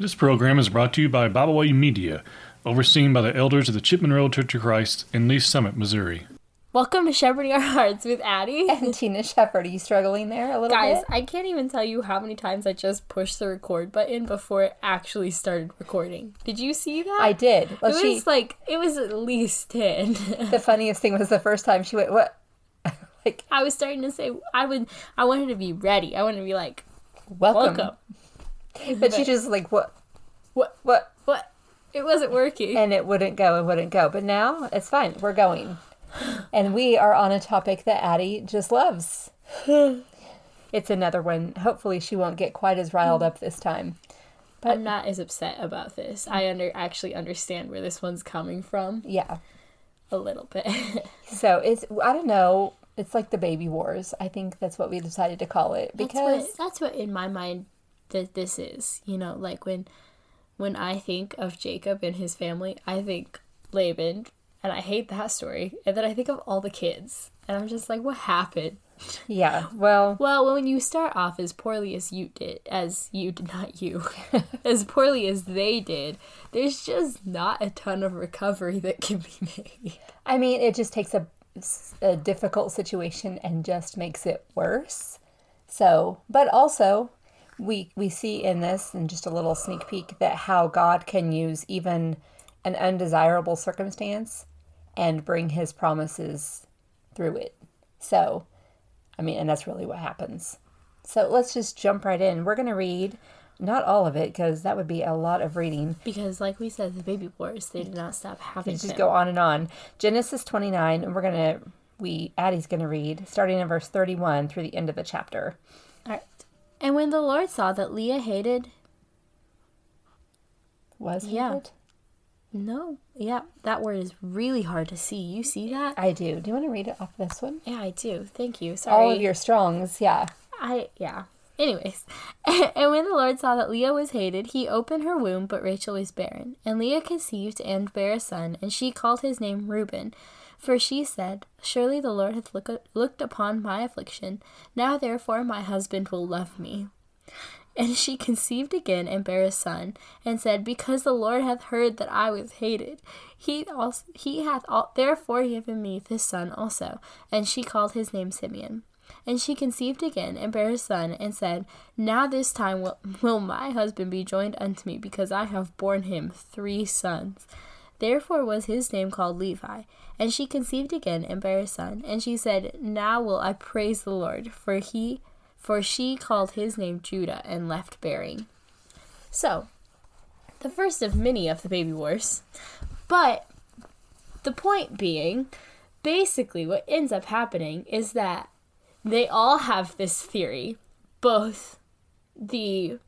This program is brought to you by Byway Media, overseen by the elders of the Chipman Road Church of Christ in Lee's Summit, Missouri. Welcome to Shepherding Our Hearts with Addy. And Tina Shepherd, are you struggling there a little bit? Guys, bit? I can't even tell you how many times I just pushed the record button before it actually started recording. Did you see that? I did. Well, it she, was like, it was at least 10. the funniest thing was the first time she went, "What?" like, I was starting to say, I would, I wanted to be ready. I wanted to be like, welcome. welcome. But she just like, "What? What? What?" What? It wasn't working. And it wouldn't go. and wouldn't go. But now it's fine. We're going, and we are on a topic that Addy just loves. it's another one. Hopefully, she won't get quite as riled up this time. But I'm not as upset about this. I under actually understand where this one's coming from Yeah. a little bit. So it's I don't know. It's like the baby wars. I think that's what we decided to call it that's because what, that's what in my mind that this is. You know, like when when I think of Jacob and his family, I think Laban, and I hate that story. And then I think of all the kids, and I'm just like, what happened? yeah. Well, Well, when you start off as poorly as you did, as you did not you, as poorly as they did, there's just not a ton of recovery that can be made. I mean, it just takes a, a difficult situation and just makes it worse. So, but also, we we see in this, and just a little sneak peek, that how God can use even an undesirable circumstance and bring His promises through it. So, I mean, and that's really what happens. So let's just jump right in. We're gonna read not all of it because that would be a lot of reading. Because, like we said, the baby wars, they did not stop having just go on and on. Genesis 29, and we're going to, we, Addy's going to read, starting in verse 31 through the end of the chapter. All right. And when the Lord saw that Leah hated Was he Yeah. No. Yeah, that word is really hard to see. You see that? I do. Do you want to read it off this one? Yeah, I do. Thank you. Sorry. All of your strongs, yeah. I yeah. Anyways, and when the Lord saw that Leah was hated, he opened her womb, but Rachel was barren. And Leah conceived and bare a son, and she called his name Reuben. For she said, Surely the Lord hath look, looked upon my affliction. Now therefore my husband will love me. And she conceived again and bare a son, and said, Because the Lord hath heard that I was hated, he also he hath all, therefore given me this son also. And she called his name Simeon. And she conceived again and bare a son, and said, Now this time will, will my husband be joined unto me, because I have borne him three sons. Therefore was his name called Levi. And she conceived again and bare a son, and she said, Now will I praise the Lord, for he for she called his name Judah and left bearing. So, the first of many of the baby wars. But the point being, basically what ends up happening is that they all have this theory, both the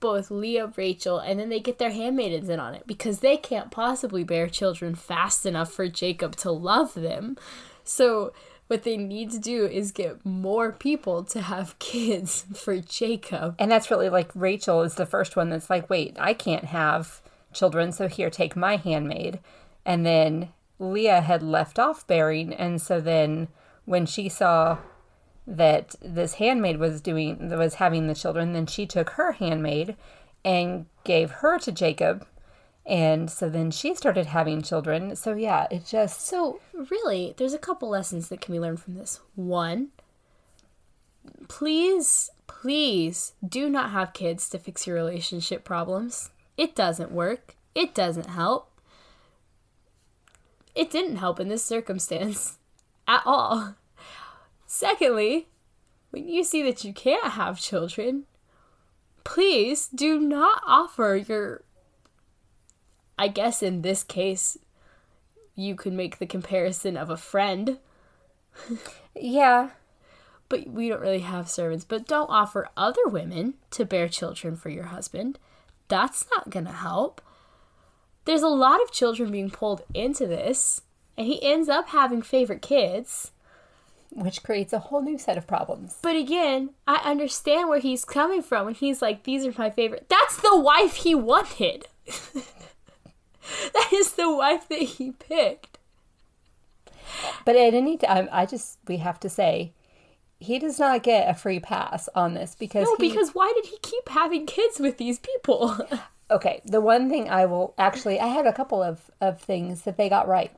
both Leah, Rachel, and then they get their handmaidens in on it because they can't possibly bear children fast enough for Jacob to love them. So what they need to do is get more people to have kids for Jacob. And that's really like Rachel is the first one that's like, wait, I can't have children, so here, take my handmaid. And then Leah had left off bearing, and so then when she saw that this handmaid was doing was having the children, then she took her handmaid and gave her to Jacob. And so then she started having children. So yeah, it just So, really, there's a couple lessons that can be learned from this. One, please, please do not have kids to fix your relationship problems. It doesn't work, it doesn't help. It didn't help in this circumstance at all. Secondly, when you see that you can't have children, please do not offer your I guess in this case, you could make the comparison of a friend, yeah, but we don't really have servants. But don't offer other women to bear children for your husband. That's not going to help. There's a lot of children being pulled into this, and he ends up having favorite kids. Which creates a whole new set of problems. But again, I understand where he's coming from when he's like, these are my favorite. That's the wife he wanted. that is the wife that he picked. But at any time, I just we have to say, he does not get a free pass on this because No, he, because why did he keep having kids with these people? okay the one thing i will actually i had a couple of of things that they got right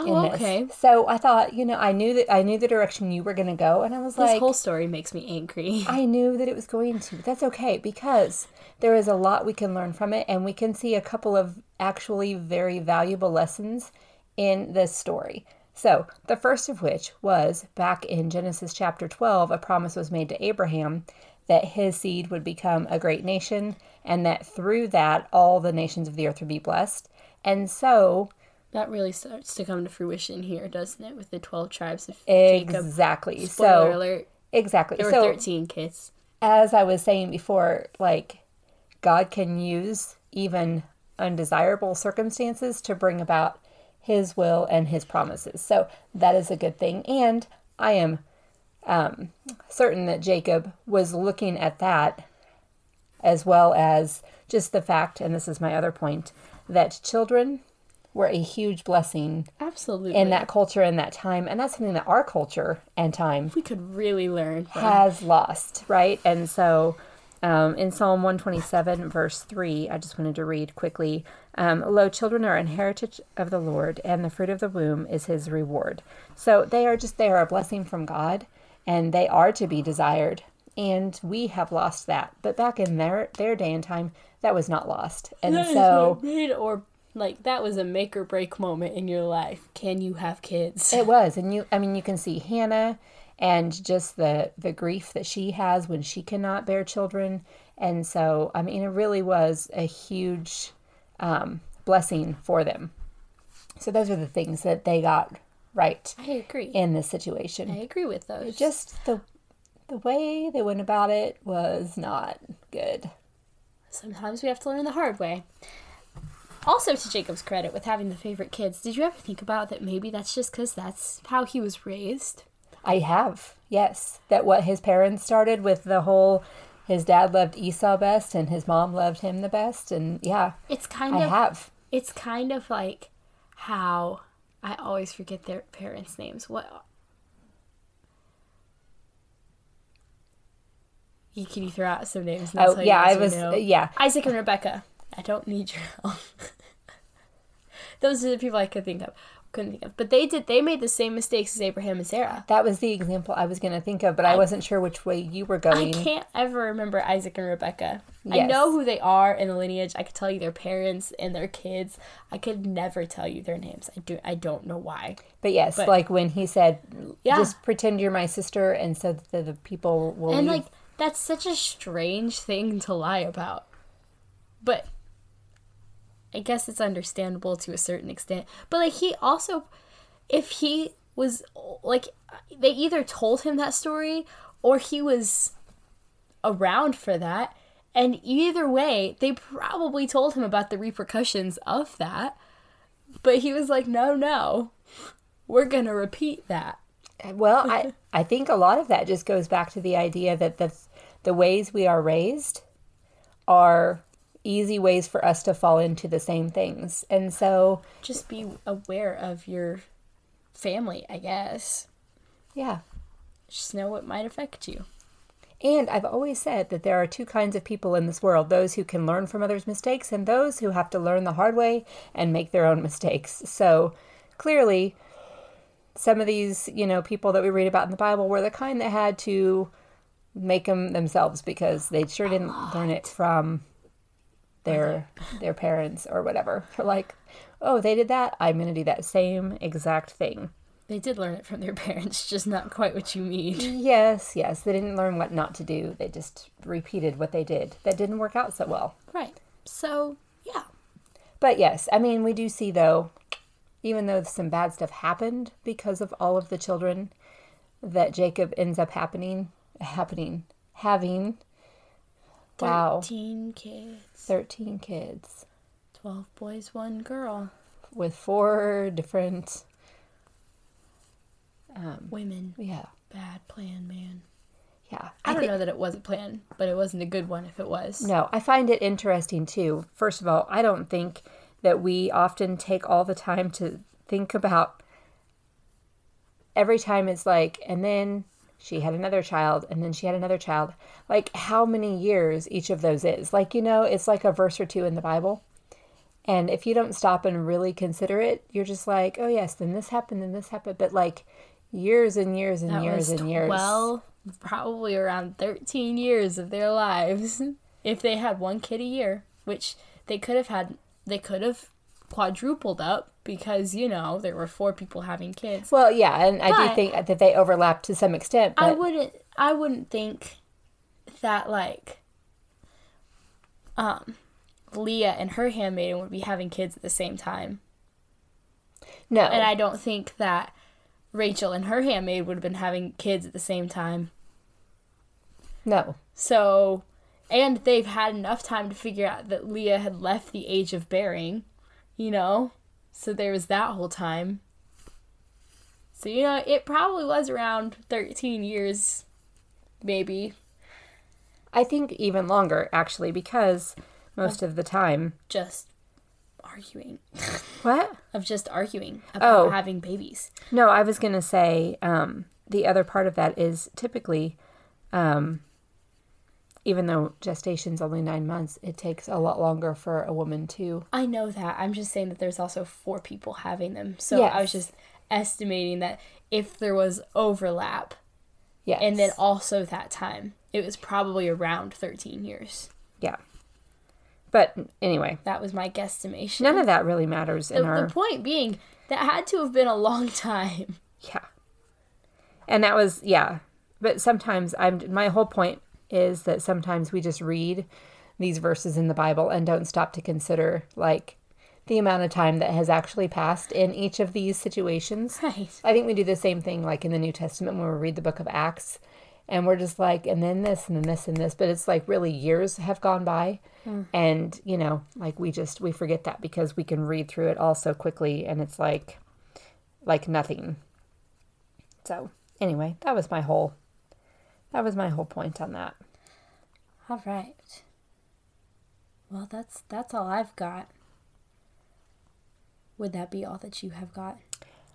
oh, okay. so i thought you know i knew that i knew the direction you were going to go and i was This like this whole story makes me angry. I knew that it was going to. but That's okay because there is a lot we can learn from it, and we can see a couple of actually very valuable lessons in this story. So, the first of which was back in Genesis chapter 12, a promise was made to Abraham that his seed would become a great nation, and that through that, all the nations of the earth would be blessed. And so, That really starts to come to fruition here, doesn't it? With the 12 tribes of Jacob. exactly. So, alert. exactly. There were so, 13 kids. as I was saying before, like God can use even undesirable circumstances to bring about his will and his promises. So that is a good thing. And I am um, certain that Jacob was looking at that as well as just the fact, and this is my other point, that children were a huge blessing Absolutely. in that culture and that time. And that's something that our culture and time we could really learn from. has lost, right? And so um, in Psalm 127, verse 3, I just wanted to read quickly um, Lo, children are an heritage of the Lord, and the fruit of the womb is his reward. So they are just, they are a blessing from God, and they are to be desired. And we have lost that. But back in their, their day and time, that was not lost. And That so. made or like that was a make or break moment in your life. Can you have kids? It was, and you. I mean, you can see Hannah, and just the the grief that she has when she cannot bear children, and so I mean, it really was a huge um, blessing for them. So those are the things that they got right I agree. in this situation. I agree with those. Just the the way they went about it was not good. Sometimes we have to learn the hard way. Also, to Jacob's credit, with having the favorite kids, did you ever think about that maybe that's just because that's how he was raised? I have, yes. That what his parents started with the whole his dad loved Esau best and his mom loved him the best and yeah, It's kind I of have. it's kind of like how I always forget their parents' names. What you can you throw out some names? Oh yeah, I was no? yeah. Isaac and Rebecca. I don't need your help. Those are the people I could think of. Couldn't think of, but they did. They made the same mistakes as Abraham and Sarah. That was the example I was going to think of, but I, wasn't sure which way you were going. I can't ever remember Isaac and Rebecca. I know who they are in the lineage. I could tell you their parents and their kids. I could never tell you their names. I do. I don't know why. But yes, but- like when he said, Yeah. "Just pretend you're my sister," and so that the, the people will And leave. like that's such a strange thing to lie about. But I guess it's understandable to a certain extent. But like he also if he was like they either told him that story or he was around for that and either way they probably told him about the repercussions of that. But he was like, "No, no. We're going to repeat that." Well, I I think a lot of that just goes back to the idea that the the ways we are raised are easy ways for us to fall into the same things. And so, Just be aware of your family, I guess. yeah. Just know what might affect you. And I've always said that there are two kinds of people in this world those who can learn from others' mistakes and those who have to learn the hard way and make their own mistakes. So clearly, some of these, you know, people that we read about in the Bible were the kind that had to make them themselves because they sure didn't learn it from their their parents or whatever. Are like, oh, they did that, I'm going to do that same exact thing. They did learn it from their parents, just not quite what you mean. Yes, yes, they didn't learn what not to do. They just repeated what they did. That didn't work out so well. Right. So, yeah. But yes, I mean, we do see though, even though some bad stuff happened because of all of the children that Jacob ends up happening, happening, having. Wow, 13 kids. 13 kids 12 boys, one girl. with four different, um, Women. yeah, Bad plan, man. yeah. I, don't thi- know that it was a plan, but it wasn't a good one if it was. No, I find it interesting too. First of all, I don't think that we often take all the time to think about every time it's like, and then she had another child, and then she had another child. Like how many years each of those is. Like, you know, it's like a verse or two in the Bible. And if you don't stop and really consider it, you're just like, oh, yes, then this happened, then this happened. But like years and years and That years and years. 12, probably around 13 years of their lives. If they had one kid a year, which they could have had, they could have quadrupled up because, you know, there were four people having kids. Well, yeah, and I do think that they overlap to some extent. But I wouldn't I wouldn't think that like um Leah and her handmaiden would be having kids at the same time. no, And I don't think that Rachel and her handmaid would have been having kids at the same time. no, So and they've had enough time to figure out that Leah had left the age of bearing, you know? So there was that whole time. So you know, it probably was around 13 years maybe I think even longer actually because most of the time, just arguing what? of just arguing about Oh. having babies. No, I was gonna say um, the other part of that is typically, um, even though gestation's only nine months, it takes a lot longer for a woman to. I know that. I'm just saying that there's also four people having them. So I was just estimating that if there was overlap Yes. and then also that time, it was probably around 13 years. yeah. But anyway, That was my guesstimation. none of that really matters in the, our the point being that had to have been a long time. Yeah. And that was yeah. But sometimes I'm my whole point is that sometimes we just read these verses in the Bible and don't stop to consider like the amount of time that has actually passed in each of these situations. Right. I think we do the same thing like in the New Testament when we read the book of Acts and we're just like and then this and then this and this but it's like really years have gone by mm. and you know like we just we forget that because we can read through it all so quickly and it's like like nothing so anyway that was my whole that was my whole point on that All right. Well, that's that's all I've got. Would that be all that you have got?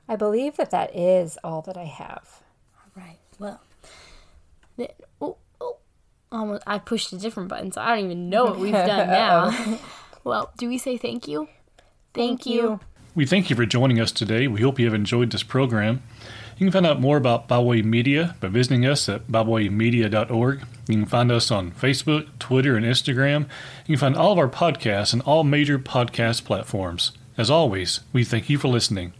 i believe that that is all that i have All right. Well, the, oh, oh, almost. I pushed a different button, so I don't even know what we've done now. well, do we say thank you? Thank, you. We thank you for joining us today. We hope you have enjoyed this program. You can find out more about Byway Media by visiting us at bywaymedia.org. You can find us on Facebook, Twitter, and Instagram. You can find all of our podcasts on all major podcast platforms. As always, we thank you for listening.